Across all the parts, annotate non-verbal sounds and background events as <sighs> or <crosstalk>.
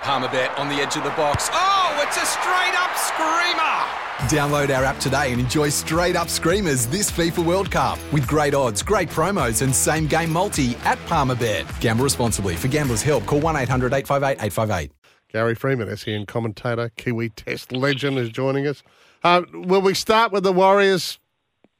Palmerbet on the edge of the box. Oh, it's a straight up screamer! Download our app today and enjoy straight up screamers this FIFA World Cup with great odds, great promos, and same game multi at Palmerbet. Gamble responsibly. For gamblers' help, call 1 800 858 858. Gary Freeman, SEN commentator, Kiwi Test legend, is joining us. Uh, will we start with the Warriors?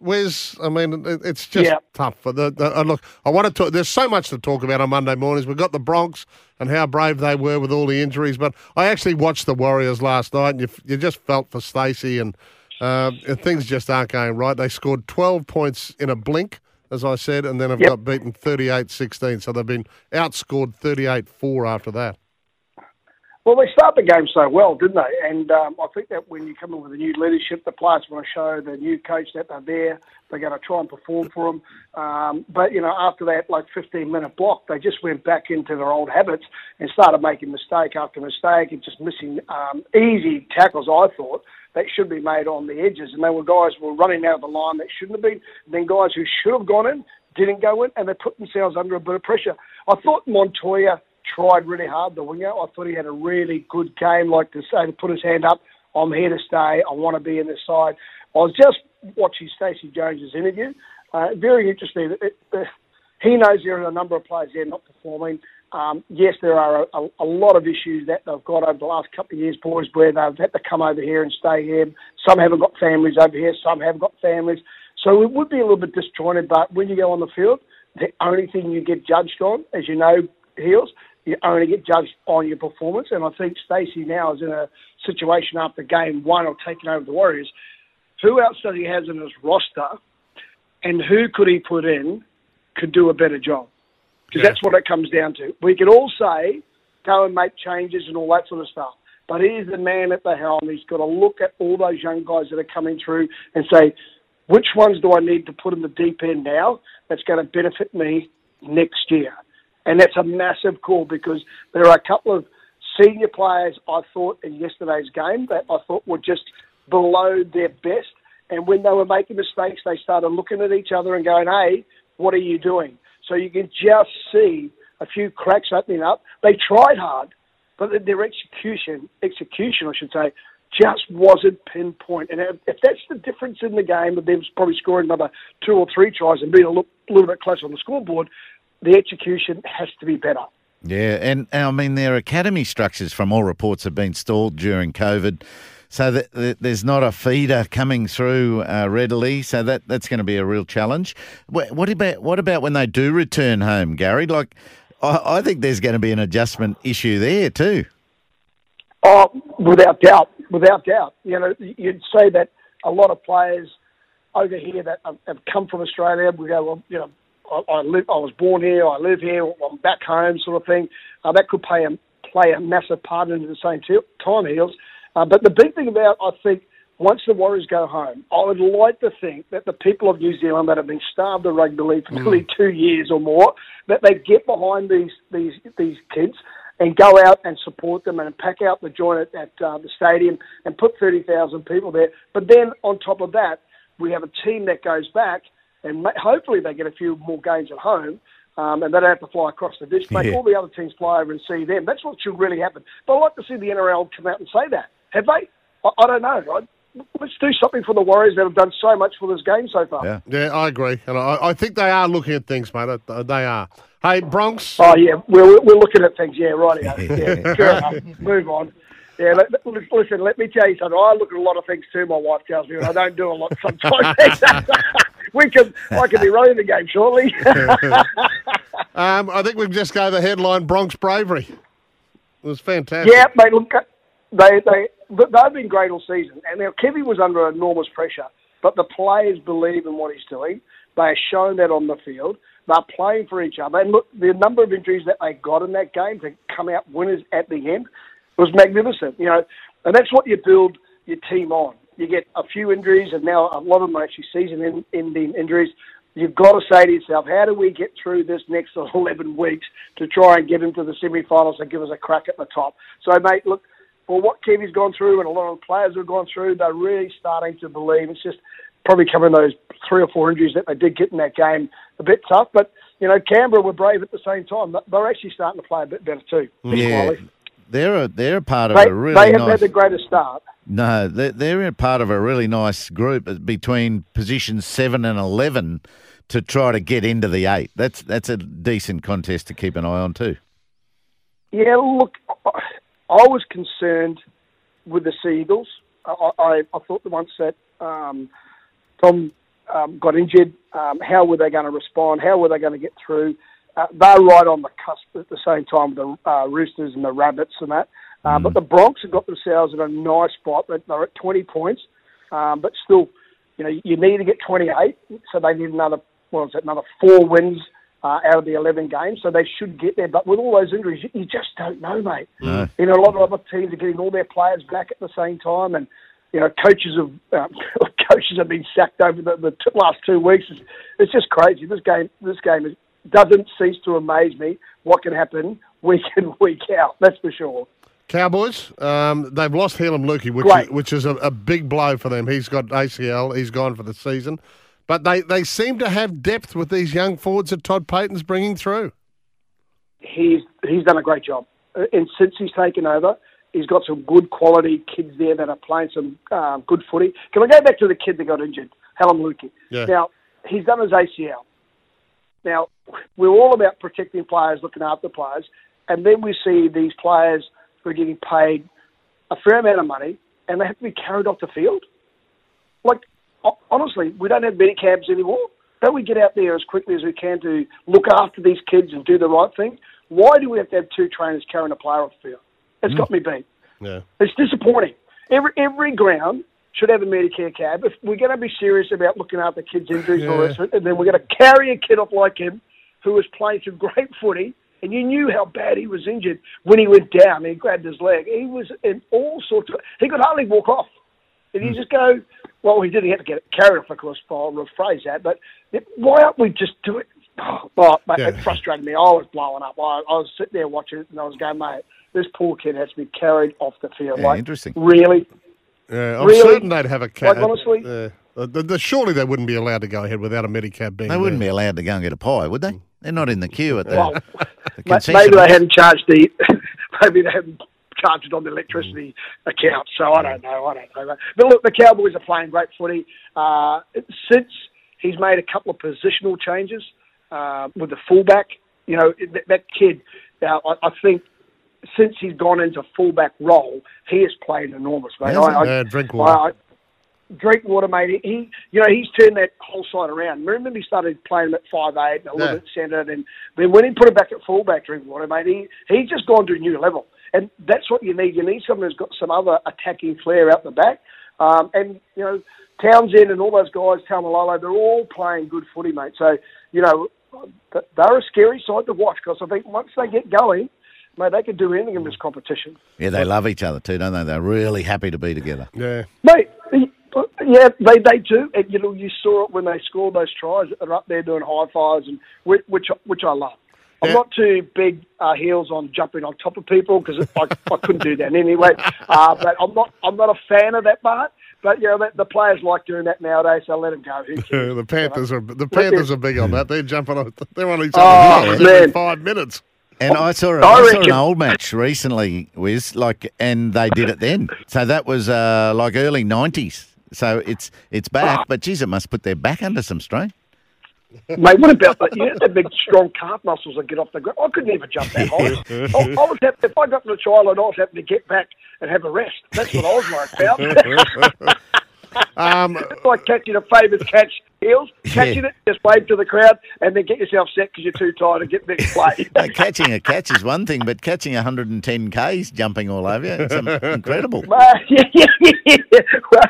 Wes, I mean, it's just Yeah. tough. For the, the, uh, look, I want to talk. There's so much to talk about on Monday mornings. We've got the Bronx and how brave they were with all the injuries. But I actually watched the Warriors last night, and you, you just felt for Stacey, and, uh, and things just aren't going right. They scored 12 points in a blink, as I said, and then have Yep. got beaten 38-16. So they've been outscored 38-4 after that. Well, they start the game so well, didn't they? And um, I think that when you come in with a new leadership, the players want to show the new coach that they're there. They're going to try and perform for them. Um, but you know, after that, like 15 minute block, they just went back into their old habits and started making mistake after mistake and just missing um, easy tackles. I thought that should be made on the edges, and they were guys who were running out of the line that shouldn't have been. And then guys who should have gone in didn't go in, and they put themselves under a bit of pressure. I thought Montoya tried really hard, the winger. I thought he had a really good game, like to say, to put his hand up, I'm here to stay, I want to be in this side. I was just watching Stacey Jones's interview. Uh, very interesting. It, it, he knows there are a number of players there not performing. Um, yes, there are a, a, a lot of issues that they've got over the last couple of years, boys, where they've had to come over here and stay here. Some haven't got families over here, some have got families. So it would be a little bit disjointed, but when you go on the field, the only thing you get judged on, as you know, Heels, you only get judged on your performance. And I think Stacey now is in a situation after game one of taking over the Warriors. Who else does he have in his roster, and who could he put in could do a better job? Because that's what it comes down to. We could all say, go and make changes and all that sort of stuff. But he's the man at the helm. He's got to look at all those young guys that are coming through and say, which ones do I need to put in the deep end now that's going to benefit me next year? And that's a massive call because there are a couple of senior players I thought in yesterday's game that I thought were just below their best. And when they were making mistakes, they started looking at each other and going, hey, what are you doing? So you can just see a few cracks opening up. They tried hard, but their execution, execution, I should say, just wasn't pinpoint. And if that's the difference in the game, of them probably scoring another two or three tries and being a little bit closer on the scoreboard, the execution has to be better. Yeah, and, and I mean their academy structures, from all reports, have been stalled during COVID, so that, that there's not a feeder coming through uh, readily. So that that's going to be a real challenge. What, what about what about when they do return home, Gary? Like, I, I think there's going to be an adjustment issue there too. Oh, without doubt, without doubt. You know, you'd say that a lot of players over here that have, have come from Australia, we go, well, you know, I, I live, I was born here, I live here, I'm back home, sort of thing. Uh, that could play a play a massive part into the same t- time heels. Uh, but the big thing about, I think, once the Warriors go home, I would like to think that the people of New Zealand that have been starved of rugby league for nearly two years or more, that they get behind these these these kids and go out and support them and pack out the joint at, at uh, the stadium and put 30,000 people there. But then on top of that, we have a team that goes back and hopefully they get a few more games at home um, and they don't have to fly across the ditch. Make Yeah. all the other teams fly over and see them. That's what should really happen. But I'd like to see the NRL come out and say that. Have they? I, I don't know. I, let's do something for the Warriors that have done so much for this game so far. Yeah. Yeah, I agree, and I, I think they are looking at things, mate. They are. Hey, Bronx. Oh yeah, we're we're looking at things. Yeah, right. <laughs> Yeah, enough. Move on. Yeah, listen. Let me tell you something. I look at a lot of things too. My wife tells me, and I don't do a lot sometimes. <laughs> we can. I could be <laughs> running the game shortly. <laughs> Um, I think we can just go the headline: Bronx bravery. It was fantastic. yeah, mate. Look, they they they've been great all season, and now Kevin was under enormous pressure, but the players believe in what he's doing. They are shown that on the field. They're playing for each other, and look, the number of injuries that they got in that game to come out winners at the end. Was magnificent, you know, and that's what you build your team on. You get a few injuries, and now a lot of them are actually season-ending injuries. You've got to say to yourself, how do we get through this next <laughs> 11 weeks to try and get into the semi-finals and give us a crack at the top? So, mate, look, for what Kevy's gone through and a lot of the players have gone through, they're really starting to believe. It's just probably covering those three or four injuries that they did get in that game a bit tough. But, you know, Canberra were brave at the same time. They're actually starting to play a bit better too. Yeah, they're a, they're a part of They, a really they haven't nice. had the greatest start. No, they're, a part of a really nice group between positions seven and eleven to try to get into the eight. That's that's a decent contest to keep an eye on too. Yeah, look, I was concerned with the Seagulls. I, I, I thought the once that um, Tom um, got injured, um, how were they going to respond? How were they going to get through? Uh, they're right on the cusp at the same time with the uh, Roosters and the Rabbits and that. Uh, But the Bronx have got themselves in a nice spot. They're, they're at 20 points, um, but still, you know, you need to get 28, so they need another, what was it, another four wins uh, out of the 11 games, so they should get there. But with all those injuries, you, you just don't know, mate. No. You know, a lot of other teams are getting all their players back at the same time, and you know, coaches have um, <laughs> coaches have been sacked over the, the t- last two weeks. It's, it's just crazy. This game, this game is, doesn't cease to amaze me. What can happen <laughs> week in week out? That's for sure. Cowboys, um, they've lost Heilum Luki, which Great. is, which is a, a big blow for them. He's got ACL. He's gone for the season. But they, they seem to have depth with these young forwards that Todd Payten's bringing through. He's he's done a great job, Uh, and since he's taken over, he's got some good quality kids there that are playing some um, good footy. Can I go back to the kid that got injured, Heilum Luki? Yeah. Now he's done his ACL. Now we're all about protecting players, looking after players, and then we see these players who are getting paid a fair amount of money, and they have to be carried off the field. Like honestly, we don't have many cabs anymore. Don't we get out there as quickly as we can to look after these kids and do the right thing? Why do we have to have two trainers carrying a player off the field? It's hmm. got me beat. Yeah. It's disappointing. Every every ground should have a Medicare cab. If we're going to be serious about looking after kids' injuries and all the rest of it, and then we're going to carry a kid off like him who was playing some great footy, and you knew how bad he was injured when he went down and he grabbed his leg. He was in all sorts of. He could hardly walk off. And you just go, well, he didn't have to get carried off, of course, I'll rephrase that, but why aren't we just doing <sighs> Oh, well, mate, Yeah. it frustrated me. I was blowing up. I, I was sitting there watching it, and I was going, mate, this poor kid has to be carried off the field. Yeah, like, interesting. Really? Yeah, I'm Really? certain they'd have a cab. Like, honestly? uh, the, the, surely they wouldn't be allowed to go ahead without a Medicab being They wouldn't be allowed to go and get a pie, would they? They're not in the queue at that. Well, the Maybe they hadn't charged the, <laughs> maybe they hadn't charged it on the electricity account. So I don't know. I don't know. But look, the Cowboys are playing great footy. Uh, since he's made a couple of positional changes uh, with the fullback, you know that, that kid. Now I, I think since he's gone into fullback role, he has played enormous. Mate. Has he? I, I, Drinkwater. I, Drinkwater, mate. He, you know, he's turned that whole side around. Remember, he started playing at five eight, a little Yeah. bit centred, and then when he put it back at fullback, Drinkwater, mate, he he's just gone to a new level, and that's what you need. You need someone who's got some other attacking flair out the back, um, and you know, Townsend and all those guys, Taumalolo, they're all playing good footy, mate. So you know, they're a scary side to watch because I think once they get going, mate, they could do anything in this competition. Yeah, they love each other too, don't they? They're really happy to be together. Yeah. Mate, yeah, they they do, and you know you saw it when they scored those tries. They're up there doing high fives, and which which, which I love. I'm not too big uh, heels on jumping on top of people because I, I couldn't do that anyway. Uh, but I'm not I'm not a fan of that part. But you know the, the players like doing that nowadays, so let them go. <laughs> The Panthers are the Panthers are big on that. They're jumping on. They're on each Oh, other's man. every five minutes. And I saw, a, I I saw an old match recently, Wiz, like, and they did it then. So that was uh, like early nineties. So it's it's back, ah. but geez, it must put their back under some strain. Mate, what about that? You have the big, strong calf muscles that get off the ground. I couldn't even jump that high. I, I was happy, if I got to the trial, and I was having to get back and have a rest. That's what I was worried about. <laughs> Um, <laughs> it's like catching a famous catch heels, catching it, just wave to the crowd, and then get yourself set because you're too tired to get next <laughs> play. Catching a catch is one thing, but catching 110 k's jumping all over you, it's um, <laughs> incredible. Yeah, yeah, yeah, yeah.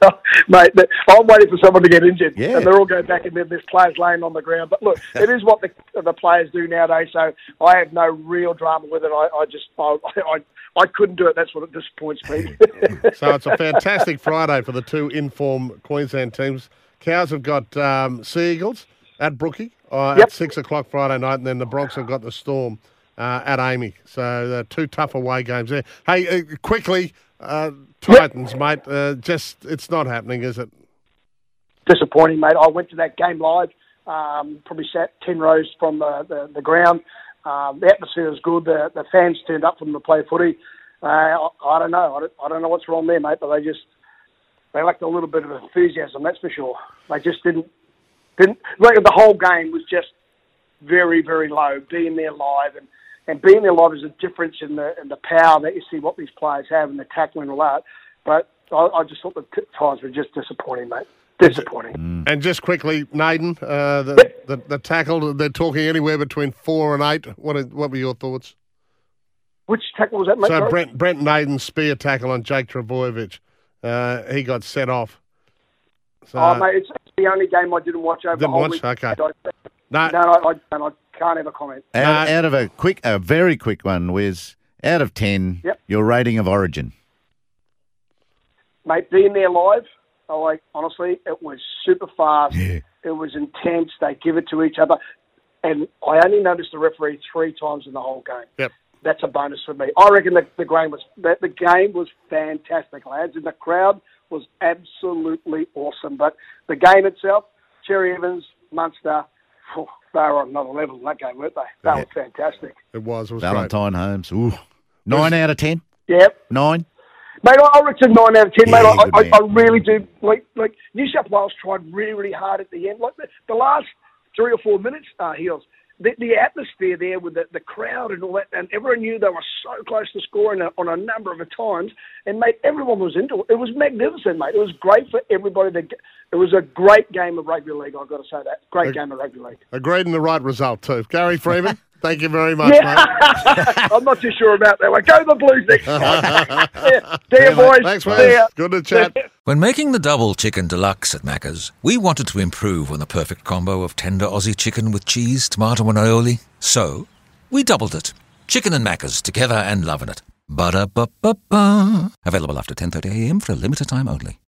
Well, mate, I'm waiting for someone to get injured, Yeah. and they're all going back, and then there's players laying on the ground. But look, it is what the, the players do nowadays, so I have no real drama with it. I, I just, I, I, I couldn't do it. That's what it disappoints me. so it's a fantastic Friday for the two Queensland teams. Cows have got um, Sea Eagles at Brookie uh, Yep. at six o'clock Friday night, and then the Bronx have got the Storm uh, at AAMI. So they're two tough away games there. Hey, uh, quickly, uh, Titans, mate. Uh, just it's not happening, is it? disappointing, mate. I went to that game live. Um, probably sat ten rows from the the, the ground. Um, the atmosphere was good. The the fans turned up from the play footy. Uh, I, I don't know. I don't, I don't know what's wrong there, mate. But they just they lacked a little bit of enthusiasm. That's for sure. They just didn't didn't. Like the whole game was just very very low. Being there live and. And being there live is a difference in the in the power that you see what these players have and the tackling and all that. But I, I just thought the t- times were just disappointing, mate. Disappointing. And just quickly, Naden, uh, the, the the tackle. They're talking anywhere between four and eight. What are, what were your thoughts? Which tackle was that, mate? So Brent Brent Naden's spear tackle on Jake Trbojevic, uh, he got set off. So, oh, mate, it's, it's the only game I didn't watch over the Didn't whole watch? week. Okay. I don't- no, No, no, I, don't. I can't ever comment. Out, No. out of a quick, a very quick one, Wiz, out of 10, Yep. your rating of Origin. Mate, being there live, I like, honestly, it was super fast. It was intense. They give it to each other. And I only noticed the referee three times in the whole game. Yep. That's a bonus for me. I reckon the, the game was the, the game was fantastic, lads, and the crowd was absolutely awesome. But the game itself, Cherry Evans, Munster, phew, they were on another level in that game, weren't they? They were fantastic. it was. It was great. Valentine Holmes. Ooh. Nine out of 10? Yep. Nine? Mate, I I reckon nine out of ten. Yeah, mate, I, good I. I really do. Like, like New South Wales tried really, really hard at the end. Like the, the last three or four minutes, uh, Heels. The, the atmosphere there with the, the crowd and all that, and everyone knew they were so close to scoring a, on a number of times. And mate, everyone was into it. It was magnificent, mate. It was great for everybody. To get, it was a great game of rugby league. I've got to say that. Great game of rugby league. Agreed in the right result too. Gary Freeman, <laughs> thank you very much, mate. Yeah, <laughs> I'm not too sure about that one. Go the Blues next time. <laughs> yeah. See you, boys. Thanks, mate. Good to chat. When making the double chicken deluxe at Macca's, we wanted to improve on the perfect combo of tender Aussie chicken with cheese, tomato, and aioli. So, we doubled it. Chicken and Macca's together and loving it. Ba-da-ba-ba-ba. Available after 10.30am for a limited time only.